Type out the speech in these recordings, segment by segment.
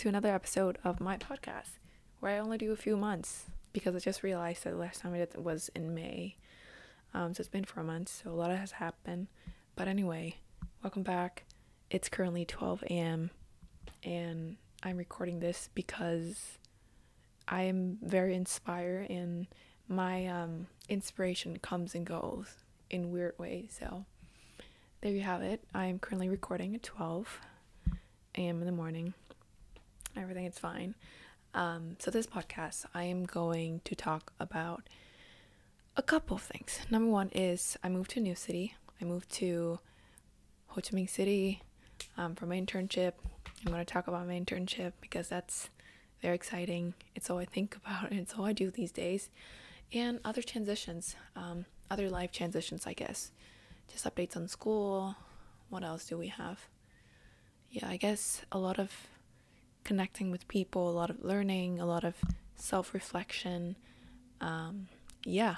to another episode of my podcast where I only do a few months because I just realized that the last time I did it was in May. Um, so it's been four months, so a lot has happened. But anyway, welcome back. It's currently 12 a.m. and I'm recording this because I am very inspired and my um, inspiration comes and goes in weird ways. So there you have it. I am currently recording at 12 a.m. in the morning. Everything is fine. Um, so this podcast, I am going to talk about a couple of things. Number one is I moved to a new city. I moved to Ho Chi Minh City um, for my internship. I'm going to talk about my internship because that's very exciting. It's all I think about, and it's all I do these days. And other transitions, um, other life transitions, I guess. Just updates on school. What else do we have? Yeah, I guess a lot of connecting with people, a lot of learning, a lot of self reflection. Um, yeah.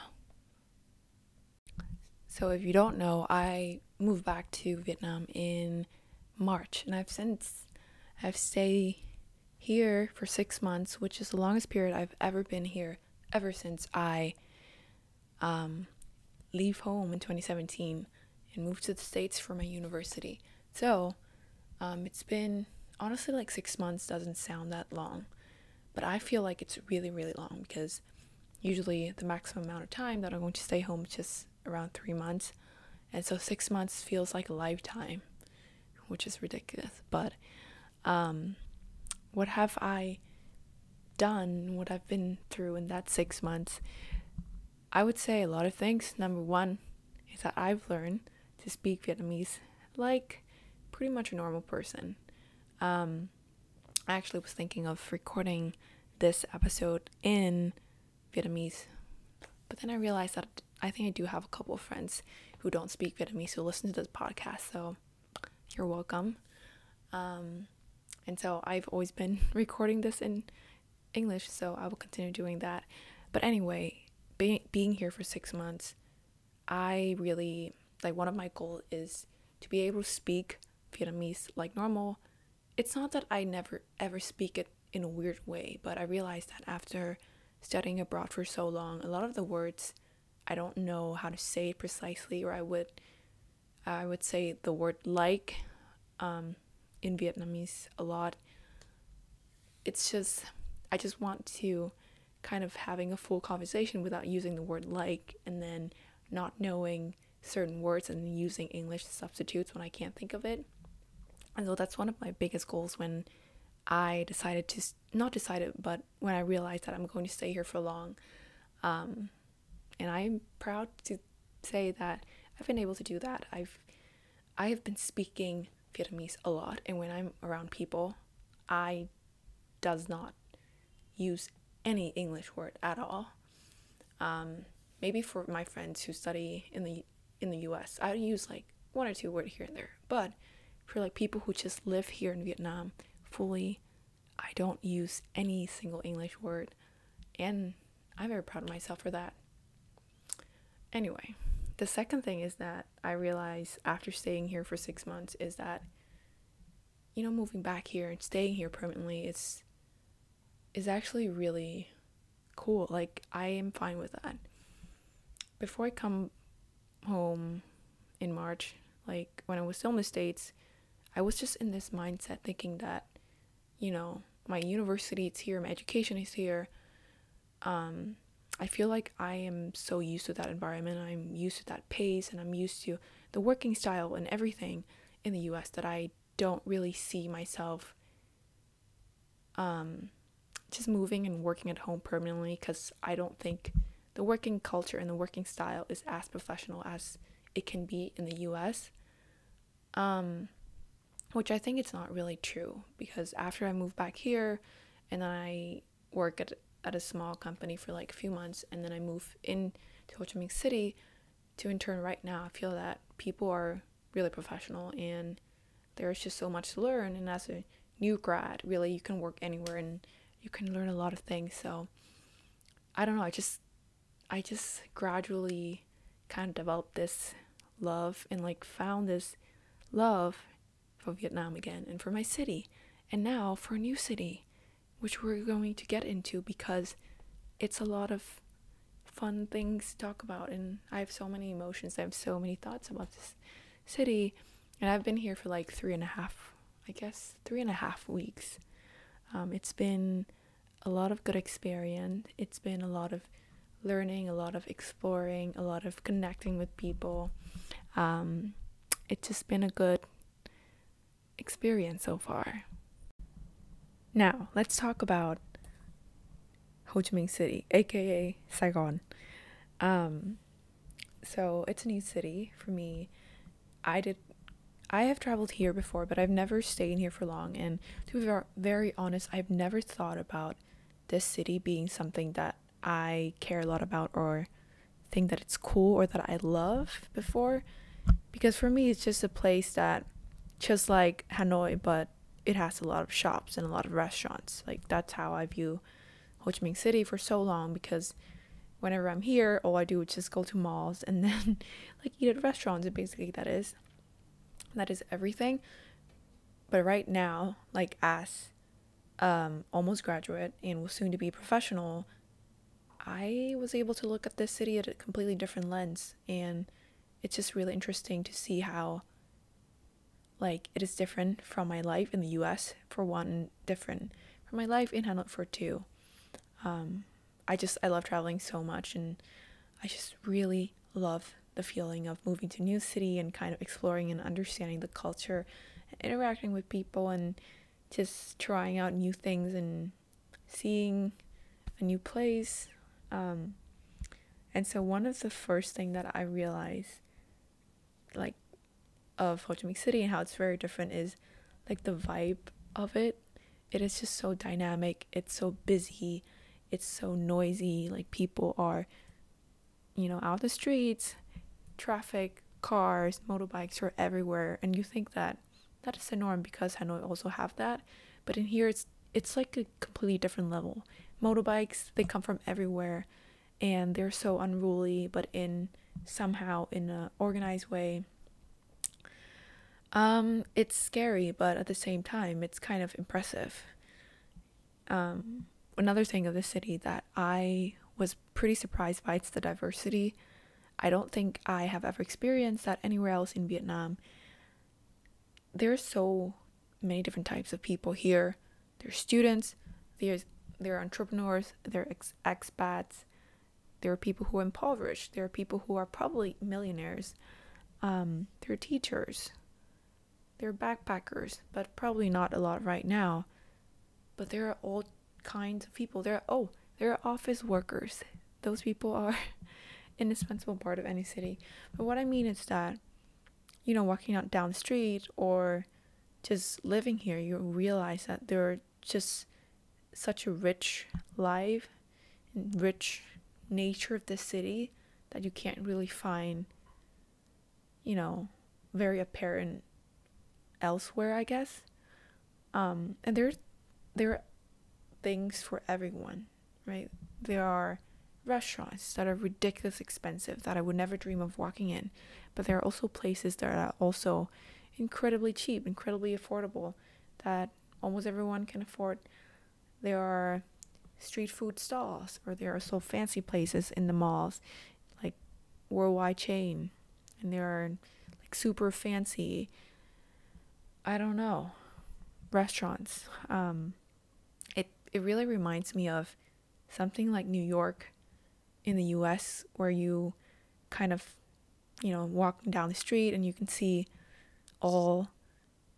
So, if you don't know, I moved back to Vietnam in March, and I've since I've stayed here for six months, which is the longest period I've ever been here ever since I um, leave home in 2017 and moved to the states for my university. So, um, it's been honestly like six months doesn't sound that long, but I feel like it's really really long because usually the maximum amount of time that I'm going to stay home is just around three months, and so six months feels like a lifetime, which is ridiculous. But um, what have I done? What I've been through in that six months? I would say a lot of things. Number one is that I've learned to speak Vietnamese like pretty much a normal person. Um, I actually was thinking of recording this episode in Vietnamese, but then I realized that I think I do have a couple of friends who don't speak Vietnamese who listen to this podcast, so you're welcome. Um, and so I've always been recording this in English, so I will continue doing that. But anyway, be- being here for six months, I really like one of my goals is to be able to speak Vietnamese like normal. It's not that I never ever speak it in a weird way, but I realized that after studying abroad for so long, a lot of the words I don't know how to say it precisely, or I would I would say the word like um, in Vietnamese a lot. It's just I just want to kind of having a full conversation without using the word like and then not knowing certain words and using English substitutes when I can't think of it. And so that's one of my biggest goals when I decided to not decided, but when I realized that I'm going to stay here for long. Um, and I'm proud to say that I've been able to do that. I've I have been speaking Vietnamese a lot, and when I'm around people, I does not use any English word at all. Um, maybe for my friends who study in the in the U.S., I use like one or two word here and there, but for like people who just live here in Vietnam fully, I don't use any single English word, and I'm very proud of myself for that. Anyway, the second thing is that I realized after staying here for six months is that, you know, moving back here and staying here permanently is is actually really cool. Like I am fine with that. Before I come home in March, like when I was still in the States, I was just in this mindset thinking that, you know, my university is here, my education is here. Um, I feel like I am so used to that environment. I'm used to that pace and I'm used to the working style and everything in the US that I don't really see myself um, just moving and working at home permanently because I don't think the working culture and the working style is as professional as it can be in the US. Um, which I think it's not really true because after I moved back here and then I work at at a small company for like a few months and then I move in to Ho Chi Minh City to intern right now, I feel that people are really professional and there's just so much to learn and as a new grad, really you can work anywhere and you can learn a lot of things. So I don't know, I just I just gradually kind of developed this love and like found this love for Vietnam again and for my city. And now for a new city, which we're going to get into because it's a lot of fun things to talk about. And I have so many emotions, I have so many thoughts about this city. And I've been here for like three and a half, I guess, three and a half weeks. Um, it's been a lot of good experience. It's been a lot of learning, a lot of exploring, a lot of connecting with people. Um, it's just been a good experience so far. Now, let's talk about Ho Chi Minh City, aka Saigon. Um, so it's a new city for me. I did I have traveled here before, but I've never stayed here for long. And to be very honest, I've never thought about this city being something that I care a lot about or think that it's cool or that I love before. Because for me, it's just a place that, just like Hanoi, but it has a lot of shops and a lot of restaurants. Like, that's how I view Ho Chi Minh City for so long because whenever I'm here, all I do is just go to malls and then like eat at restaurants. And basically, that is that is everything. But right now, like as um, almost graduate and will soon to be professional, I was able to look at this city at a completely different lens, and it's just really interesting to see how like it is different from my life in the U.S. for one, different from my life in Hanoi for two. Um, I just I love traveling so much, and I just really love the feeling of moving to new city and kind of exploring and understanding the culture, and interacting with people, and just trying out new things and seeing a new place. Um, and so one of the first thing that I realized, like, of Ho Chi Minh City and how it's very different is, like, the vibe of it. It is just so dynamic. It's so busy. It's so noisy. Like people are, you know, out the streets traffic, cars, motorbikes are everywhere, and you think that that is the norm because Hanoi also have that, but in here it's it's like a completely different level. Motorbikes they come from everywhere, and they're so unruly, but in somehow in a organized way. Um, it's scary, but at the same time, it's kind of impressive. Um, another thing of the city that I was pretty surprised by it's the diversity I don't think I have ever experienced that anywhere else in Vietnam. There's so many different types of people here. There's students, there's there are entrepreneurs, there are ex- expats, there are people who are impoverished, there are people who are probably millionaires, um, there are teachers, there are backpackers, but probably not a lot right now. But there are all kinds of people. There are, oh, there are office workers. Those people are indispensable part of any city. But what I mean is that, you know, walking out down the street or just living here, you realize that there are just such a rich life and rich nature of the city that you can't really find, you know, very apparent elsewhere, I guess. Um, and there's there are things for everyone, right? There are restaurants that are ridiculous expensive that I would never dream of walking in. But there are also places that are also incredibly cheap, incredibly affordable that almost everyone can afford. There are street food stalls, or there are so fancy places in the malls, like worldwide chain, and there are like super fancy. I don't know, restaurants. Um, it it really reminds me of something like New York in the US where you kind of, you know, walking down the street and you can see all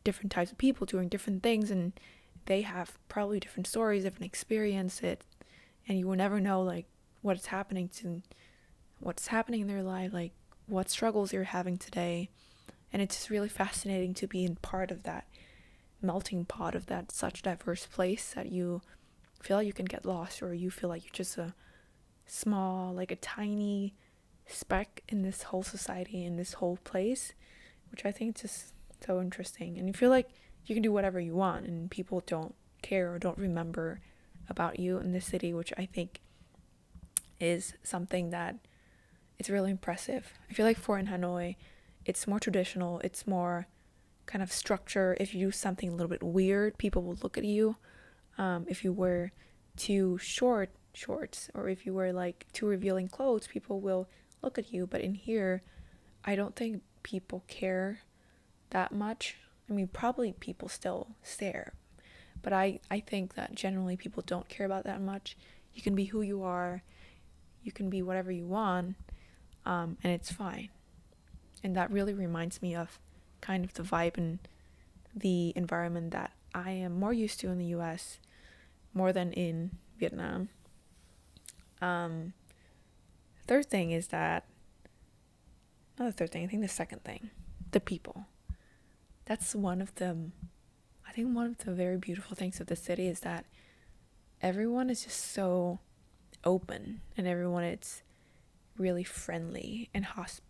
different types of people doing different things and they have probably different stories, different experiences, and you will never know like what's happening to what's happening in their life, like what struggles you're having today. And it's just really fascinating to be in part of that melting pot of that such diverse place that you feel like you can get lost or you feel like you're just a small, like a tiny speck in this whole society, in this whole place, which I think is just so interesting. And you feel like you can do whatever you want and people don't care or don't remember about you in the city, which I think is something that it's really impressive. I feel like for in Hanoi, it's more traditional, it's more kind of structure. If you do something a little bit weird, people will look at you. Um, if you wear too short shorts or if you wear like too revealing clothes, people will look at you. But in here, I don't think people care that much. I mean, probably people still stare, but I, I think that generally people don't care about that much. You can be who you are, you can be whatever you want, um, and it's fine. And that really reminds me of kind of the vibe and the environment that I am more used to in the US more than in Vietnam. Um, third thing is that, not the third thing, I think the second thing, the people. That's one of the, I think one of the very beautiful things of the city is that everyone is just so open and everyone is really friendly and hosp-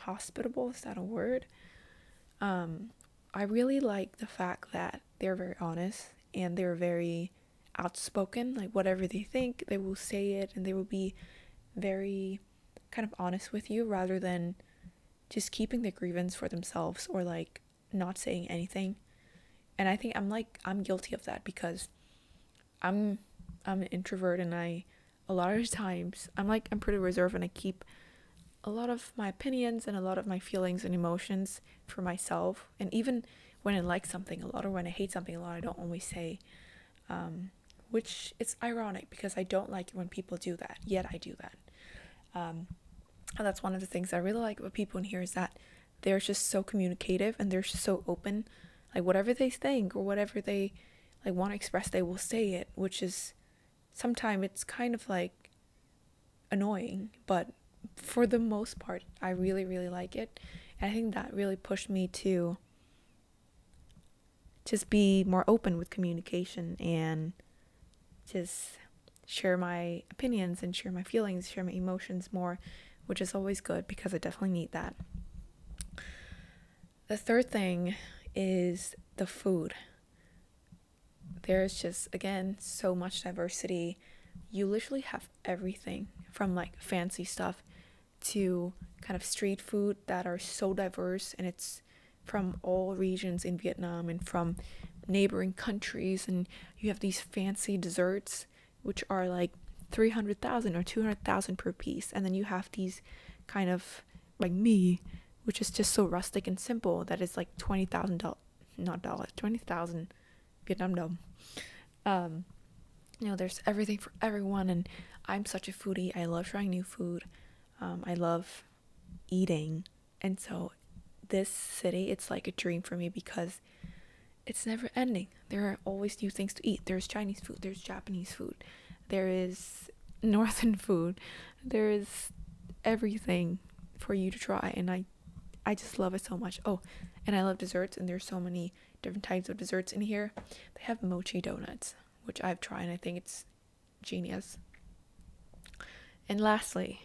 hospitable. Is that a word? Um, I really like the fact that they're very honest and they're very outspoken. Like, whatever they think, they will say it and they will be very kind of honest with you rather than just keeping the grievance for themselves or like not saying anything. And I think I'm like, I'm guilty of that because I'm I'm an introvert and I a lot of times I'm like I'm pretty reserved and I keep a lot of my opinions and a lot of my feelings and emotions for myself. And even when I like something a lot or when I hate something a lot, I don't always say, um, which it's ironic because I don't like it when people do that, yet I do that. Um, and that's one of the things I really like about people in here is that they're just so communicative and they're just so open. Like whatever they think or whatever they like want to express, they will say it, which is sometimes it's kind of like annoying, but for the most part, I really, really like it. And I think that really pushed me to just be more open with communication and just share my opinions and share my feelings, share my emotions more, which is always good because I definitely need that. The third thing is the food. There's just, again, so much diversity. You literally have everything from like fancy stuff to kind of street food that are so diverse and it's from all regions in Vietnam and from neighboring countries and you have these fancy desserts which are like 300,000 or 200,000 per piece and then you have these kind of like me which is just so rustic and simple that it's like $20,000 not dollars 20,000 Vietnam dong. Um you know there's everything for everyone and I'm such a foodie. I love trying new food um, I love eating. And so this city, it's like a dream for me because it's never ending. There are always new things to eat. There's Chinese food, there's Japanese food, there is northern food, there is everything for you to try and I I just love it so much. Oh, and I love desserts and there's so many different types of desserts in here. They have mochi donuts, which I've tried and I think it's genius. And lastly,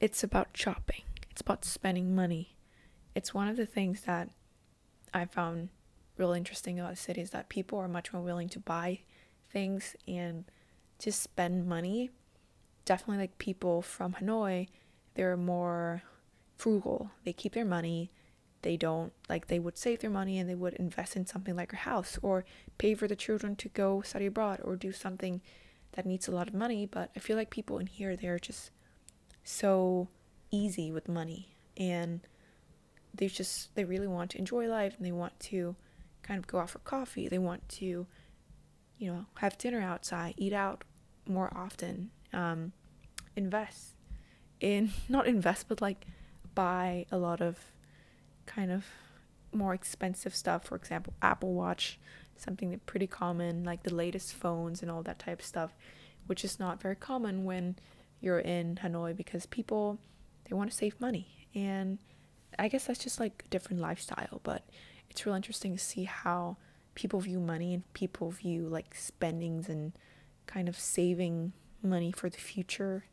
it's about shopping. It's about spending money. It's one of the things that I found really interesting about the city is that people are much more willing to buy things and to spend money. Definitely like people from Hanoi, they're more frugal. They keep their money. They don't like they would save their money and they would invest in something like a house or pay for the children to go study abroad or do something that needs a lot of money. But I feel like people in here they're just so easy with money. And they just they really want to enjoy life and they want to kind of go out for coffee. They want to you know have dinner outside eat out more often um, invest in not invest but like buy a lot of kind of more expensive stuff. For example apple watch something that pretty common like the latest phones and all that type of stuff which is not very common when you're in Hanoi because people they want to save money and I guess that's just like a different lifestyle, but it's real interesting to see how people view money and people view like spendings and kind of saving money for the future.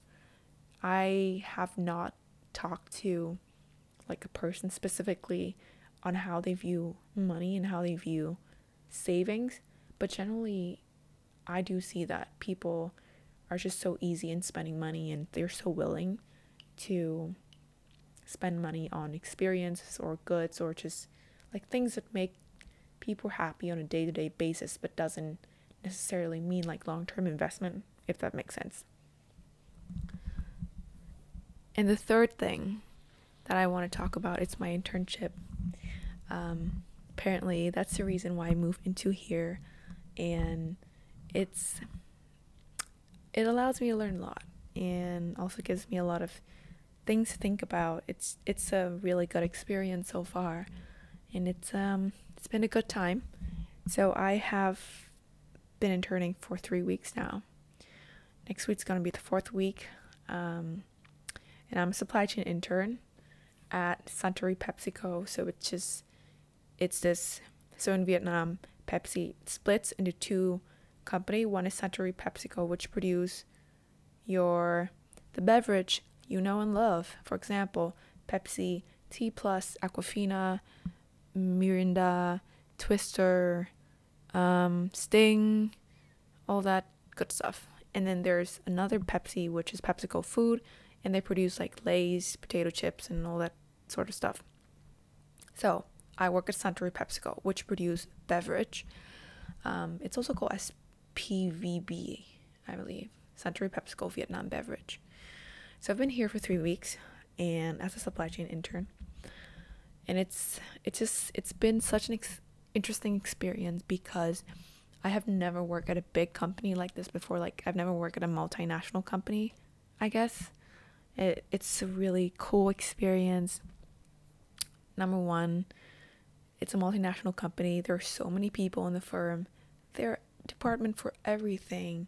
I have not talked to like a person specifically on how they view money and how they view savings, but generally I do see that people are just so easy in spending money and they're so willing to spend money on experiences or goods or just like things that make people happy on a day-to-day basis but doesn't necessarily mean like long-term investment if that makes sense. And the third thing that i want to talk about it's my internship. Um, apparently that's the reason why i moved into here and it's it allows me to learn a lot and also gives me a lot of things to think about. It's it's a really good experience so far, and it's um it's been a good time. So I have been interning for three weeks now. Next week's gonna be the fourth week, um, and I'm a supply chain intern at Suntory PepsiCo. So it's just it's this so in Vietnam, Pepsi splits into two company. One is Suntory PepsiCo, which produce your the beverage you know and love. For example, Pepsi, T Plus, Aquafina, Mirinda, Twister, um, Sting, all that good stuff. And then there's another Pepsi, which is PepsiCo Food, and they produce like Lay's, potato chips, and all that sort of stuff. So I work at Suntory PepsiCo, which produce beverage. Um, it's also called SPVB, I believe, Suntory PepsiCo Vietnam Beverage. So I've been here for three weeks, and as a supply chain intern, and it's it's just it's been such an ex- interesting experience because I have never worked at a big company like this before. Like I've never worked at a multinational company. I guess it, it's a really cool experience. Number one, it's a multinational company. There are so many people in the firm. Their department for everything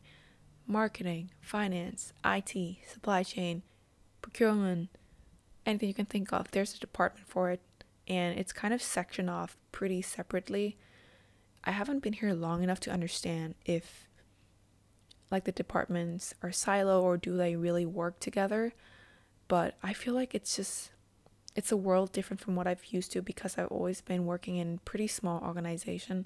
marketing, finance, IT, supply chain, procurement, anything you can think of. There's a department for it, and it's kind of sectioned off pretty separately. I haven't been here long enough to understand if like the departments are silo or do they really work together. But I feel like it's just it's a world different from what I've used to because I've always been working in pretty small organization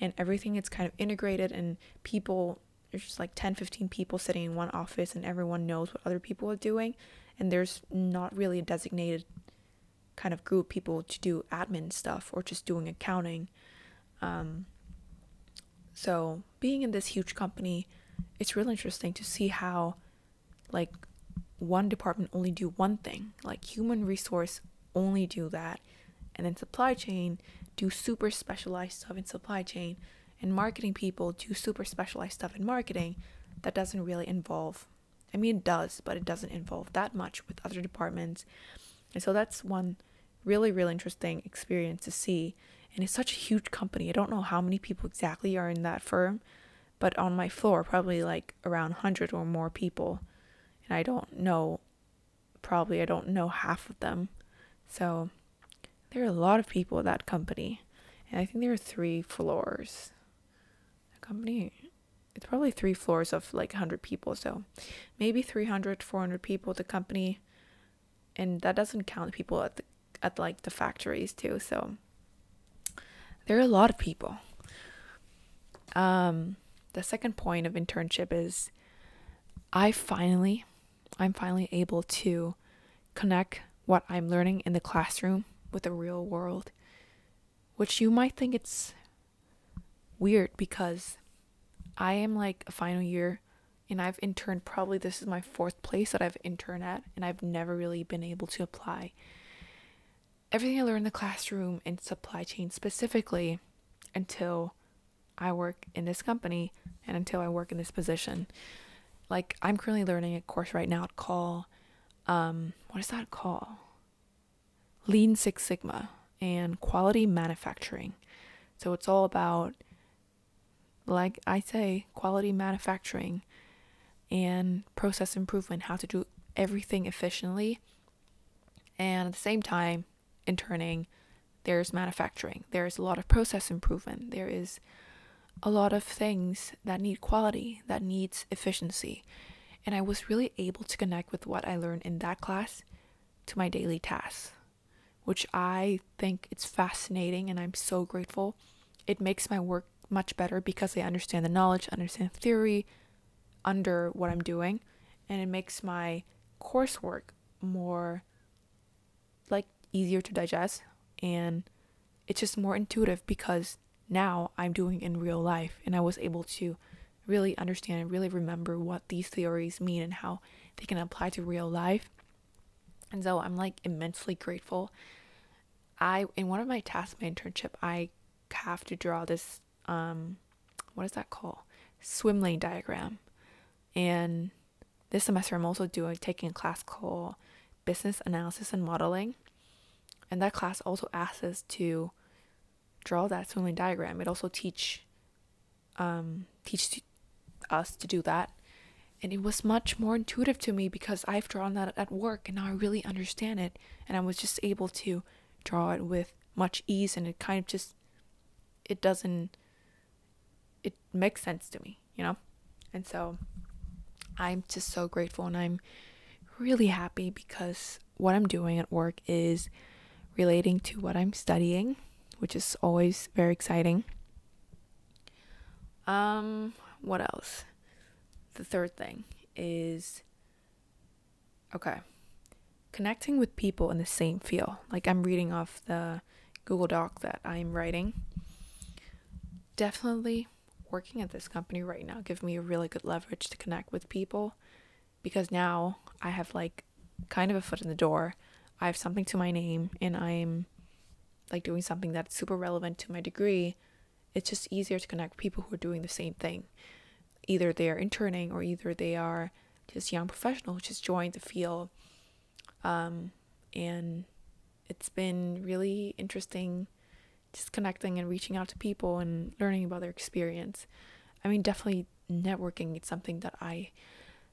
and everything is kind of integrated and people there's just like 10 15 people sitting in one office and everyone knows what other people are doing. And there's not really a designated kind of group people to do admin stuff or just doing accounting. Um, so being in this huge company it's really interesting to see how like one department only do one thing. Like human resource only do that and then supply chain do super specialized stuff in supply chain and marketing people do super specialized stuff in marketing that doesn't really involve I mean it does, but it doesn't involve that much with other departments. And so that's one really really interesting experience to see. And it's such a huge company. I don't know how many people exactly are in that firm, but on my floor probably like around 100 or more people. And I don't know probably I don't know half of them. So there are a lot of people at that company. And I think there are 3 floors The company it's probably three floors of like 100 people so maybe 300 400 people at the company and that doesn't count people at the at like the factories too so there are a lot of people um the second point of internship is i finally i'm finally able to connect what i'm learning in the classroom with the real world which you might think it's weird because I am like a final year and I've interned probably this is my fourth place that I've interned at and I've never really been able to apply everything I learned in the classroom and supply chain specifically until I work in this company and until I work in this position. Like I'm currently learning a course right now called um what is that called? Lean Six Sigma and quality manufacturing. So it's all about like I say, quality manufacturing and process improvement, how to do everything efficiently. And at the same time, interning, there's manufacturing. There's a lot of process improvement. There is a lot of things that need quality, that needs efficiency. And I was really able to connect with what I learned in that class to my daily tasks, which I think it's fascinating and I'm so grateful. It makes my work much better because I understand the knowledge, understand theory under what I'm doing, and it makes my coursework more like easier to digest and it's just more intuitive because now I'm doing in real life and I was able to really understand and really remember what these theories mean and how they can apply to real life. And so I'm like immensely grateful. I in one of my tasks my internship, I have to draw this um what is that called? Swim lane diagram. And this semester I'm also doing taking a class called business analysis and modeling. And that class also asks us to draw that swim lane diagram. It also teach um teach us to do that. And it was much more intuitive to me because I've drawn that at work and now I really understand it. And I was just able to draw it with much ease and it kind of just, it doesn't, it makes sense to me, you know? And so I'm just so grateful and I'm really happy because what I'm doing at work is relating to what I'm studying, which is always very exciting. Um, what else? The third thing is okay, connecting with people in the same field. Like I'm reading off the Google Doc that I'm writing. Definitely working at this company right now give me a really good leverage to connect with people because now I have like kind of a foot in the door. I have something to my name and I'm like doing something that's super relevant to my degree. It's just easier to connect people who are doing the same thing either they are interning or either they are just young professionals just joined the field. Um, and it's been really interesting just connecting and reaching out to people and learning about their experience. I mean, definitely networking is something that I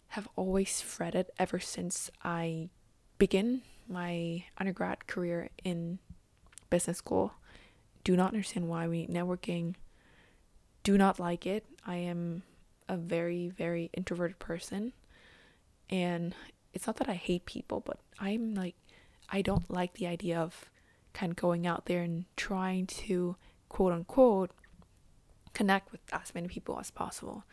have always fretted ever since I begin my undergrad career in business school. Do not understand why we need networking. Do not like it. I am a very, very introverted person. And it's not that I hate people, but I'm like, I don't like the idea of kind of going out there and trying to quote unquote connect with as many people as possible.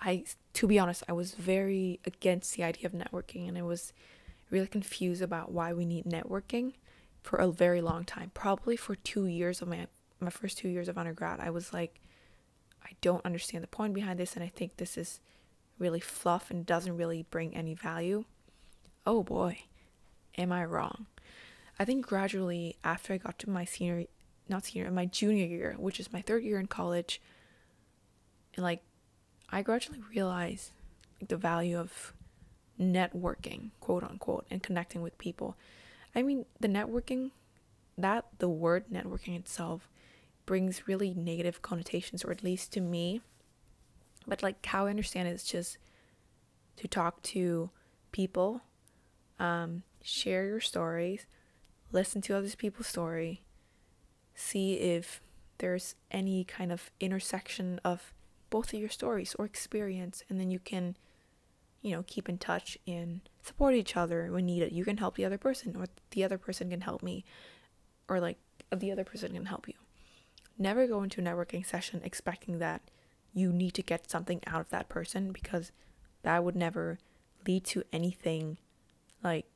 I, to be honest, I was very against the idea of networking and I was really confused about why we need networking for a very long time. Probably for two years of my my first two years of undergrad, I was like, I don't understand the point behind this, and I think this is really fluff and doesn't really bring any value. Oh boy, am I wrong? I think gradually after I got to my senior, not senior, my junior year, which is my third year in college, and like I gradually realized like, the value of networking, quote unquote, and connecting with people. I mean, the networking, that the word networking itself brings really negative connotations, or at least to me. But like how I understand it is just to talk to people, um, share your stories, listen to other people's story, see if there's any kind of intersection of both of your stories or experience, and then you can, you know, keep in touch and support each other when needed. You can help the other person, or the other person can help me, or like the other person can help you never go into a networking session expecting that you need to get something out of that person because that would never lead to anything like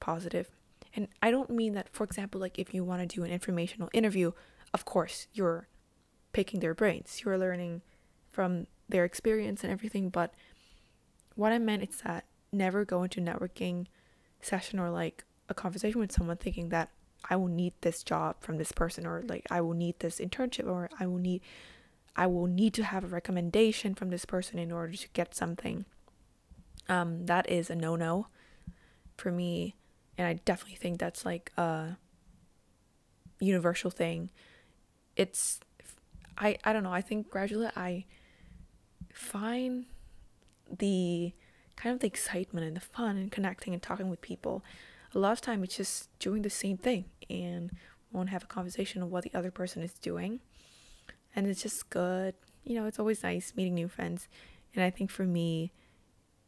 positive. And I don't mean that, for example, like if you want to do an informational interview, of course, you're picking their brains, you're learning from their experience and everything. But what I meant is that never go into a networking session or like a conversation with someone thinking that I will need this job from this person or like I will need this internship or I will need I will need to have a recommendation from this person in order to get something. Um, that is a no no for me. And I definitely think that's like a universal thing. It's I I don't know, I think gradually I find the kind of the excitement and the fun and connecting and talking with people a lot of time it's just doing the same thing and won't have a conversation of what the other person is doing. And it's just good. You know it's always nice meeting new friends. And i think for me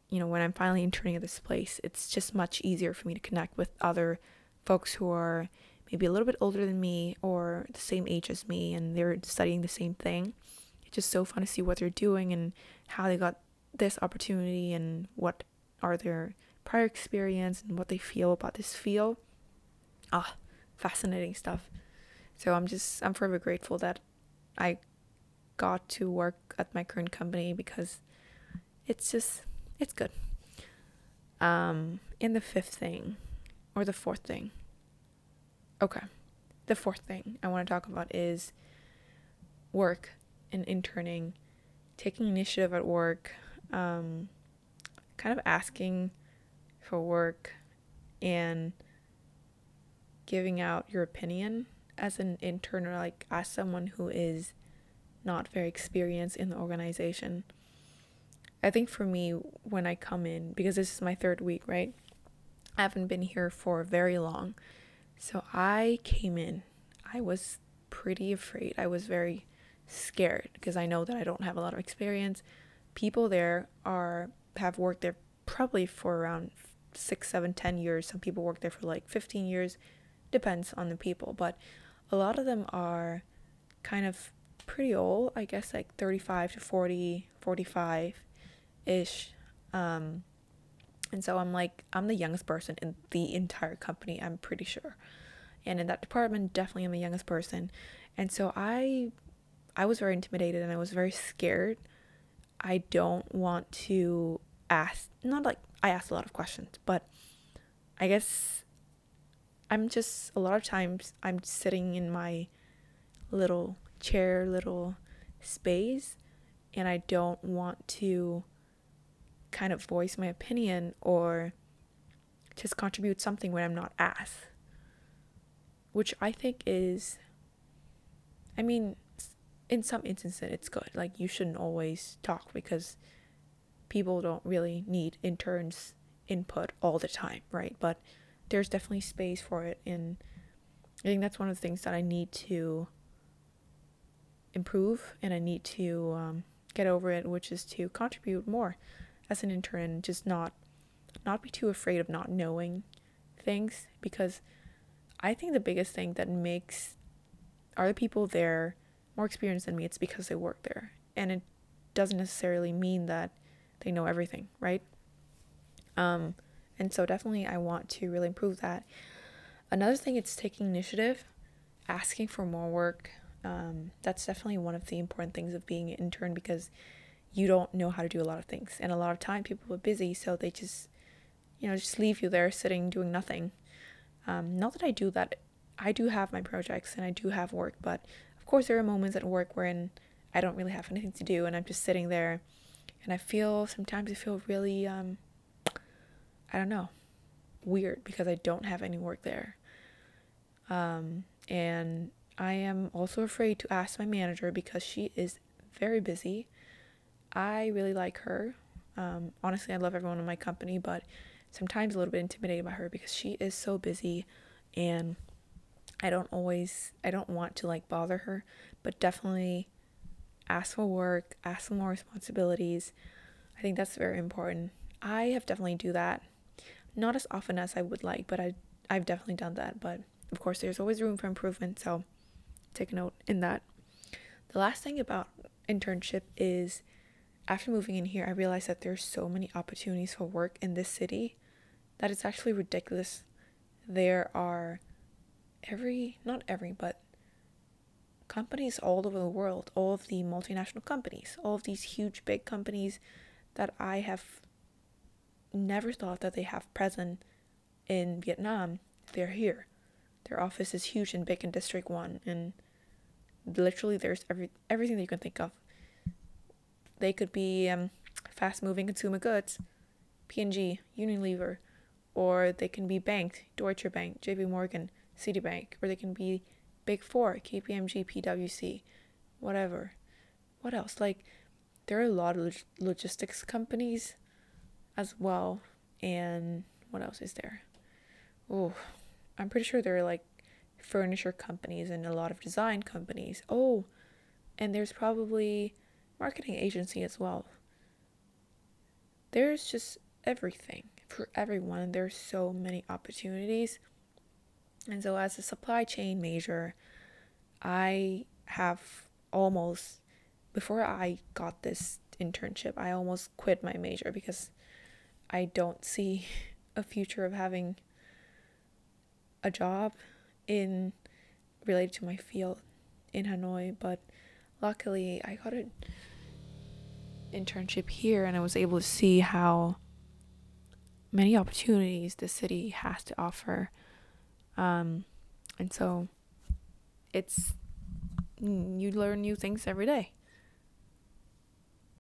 you know when i'm finally interning at this place it's just much easier for me to connect with other folks who are maybe a little bit older than me or the same age as me and they're studying the same thing. It's just so fun to see what they're doing and how they got this opportunity and what are their prior experience and what they feel about this field. Ah, fascinating stuff. So I'm just I'm forever grateful that I got to work at my current company because it's just it's good. Um and the fifth thing or the fourth thing. Okay. The fourth thing I want to talk about is work and interning, taking initiative at work, um, kind of asking for work and giving out your opinion as an intern or like as someone who is not very experienced in the organization. I think for me, when I come in, because this is my third week, right? I haven't been here for very long. So I came in, I was pretty afraid. I was very scared because I know that I don't have a lot of experience. People there are have worked there probably for around six, seven, ten years. Some people work there for like 15 years. Depends on the people, but a lot of them are kind of pretty old, I guess like 35 to 40, 45 ish. Um, and so I'm like, I'm the youngest person in the entire company, I'm pretty sure. And in that department, definitely I'm the youngest person. And so I I was very intimidated and I was very scared. I don't want to ask not like I asked a lot of questions, but I guess I'm just a lot of times I'm sitting in my little chair, little space, and I don't want to kind of voice my opinion or just contribute something when I'm not asked. Which I think is, I mean, in some instances it's good. Like, you shouldn't always talk because people don't really need interns' input all the time, right? But there's definitely space for it. And I think that's one of the things that I need to improve and I need to um, get over it, which is to contribute more as an intern, just not not be too afraid of not knowing things because I think the biggest thing that makes other people there more experienced than me, it's because they work there. And it doesn't necessarily mean that they know everything, right? Um, and so definitely I want to really improve that. Another thing, it's taking initiative, asking for more work. Um, that's definitely one of the important things of being an intern because you don't know how to do a lot of things. And a lot of time people are busy, so they just, you know, just leave you there sitting doing nothing. Um, not that I do that. I do have my projects and I do have work, but of course there are moments at work wherein I don't really have anything to do and I'm just sitting there and I feel sometimes I feel really um I don't know weird because I don't have any work there. Um and I am also afraid to ask my manager because she is very busy. I really like her. Um, honestly, I love everyone in my company, but sometimes a little bit intimidated by her because she is so busy and I don't always I don't want to like bother her, but definitely ask for work, ask for more responsibilities. I think that's very important. I have definitely do that. Not as often as I would like, but I I've definitely done that, but of course there's always room for improvement, so take a note in that. The last thing about internship is after moving in here, I realized that there's so many opportunities for work in this city that it's actually ridiculous. There are every not every, but companies all over the world, all of the multinational companies, all of these huge big companies that I have never thought that they have present in Vietnam, they're here. Their office is huge and big in District 1 and literally there's every everything that you can think of. They could be um, fast moving consumer goods, P&G, Unilever, or they can be banked, Deutsche Bank, JP Morgan, Citibank, or they can be Big Four, KPMG, PwC, whatever. What else? Like, there are a lot of log- logistics companies as well. And what else is there? Oh, I'm pretty sure there are like furniture companies and a lot of design companies. Oh, and there's probably marketing agency as well. There's just everything for everyone. There's so many opportunities. And so, as a supply chain major, I have almost, before I got this internship, I almost quit my major because I don't see a future of having a job in related to my field in Hanoi. But luckily, I got an internship here and I was able to see how many opportunities the city has to offer um, and so it's mm, you learn new things every day.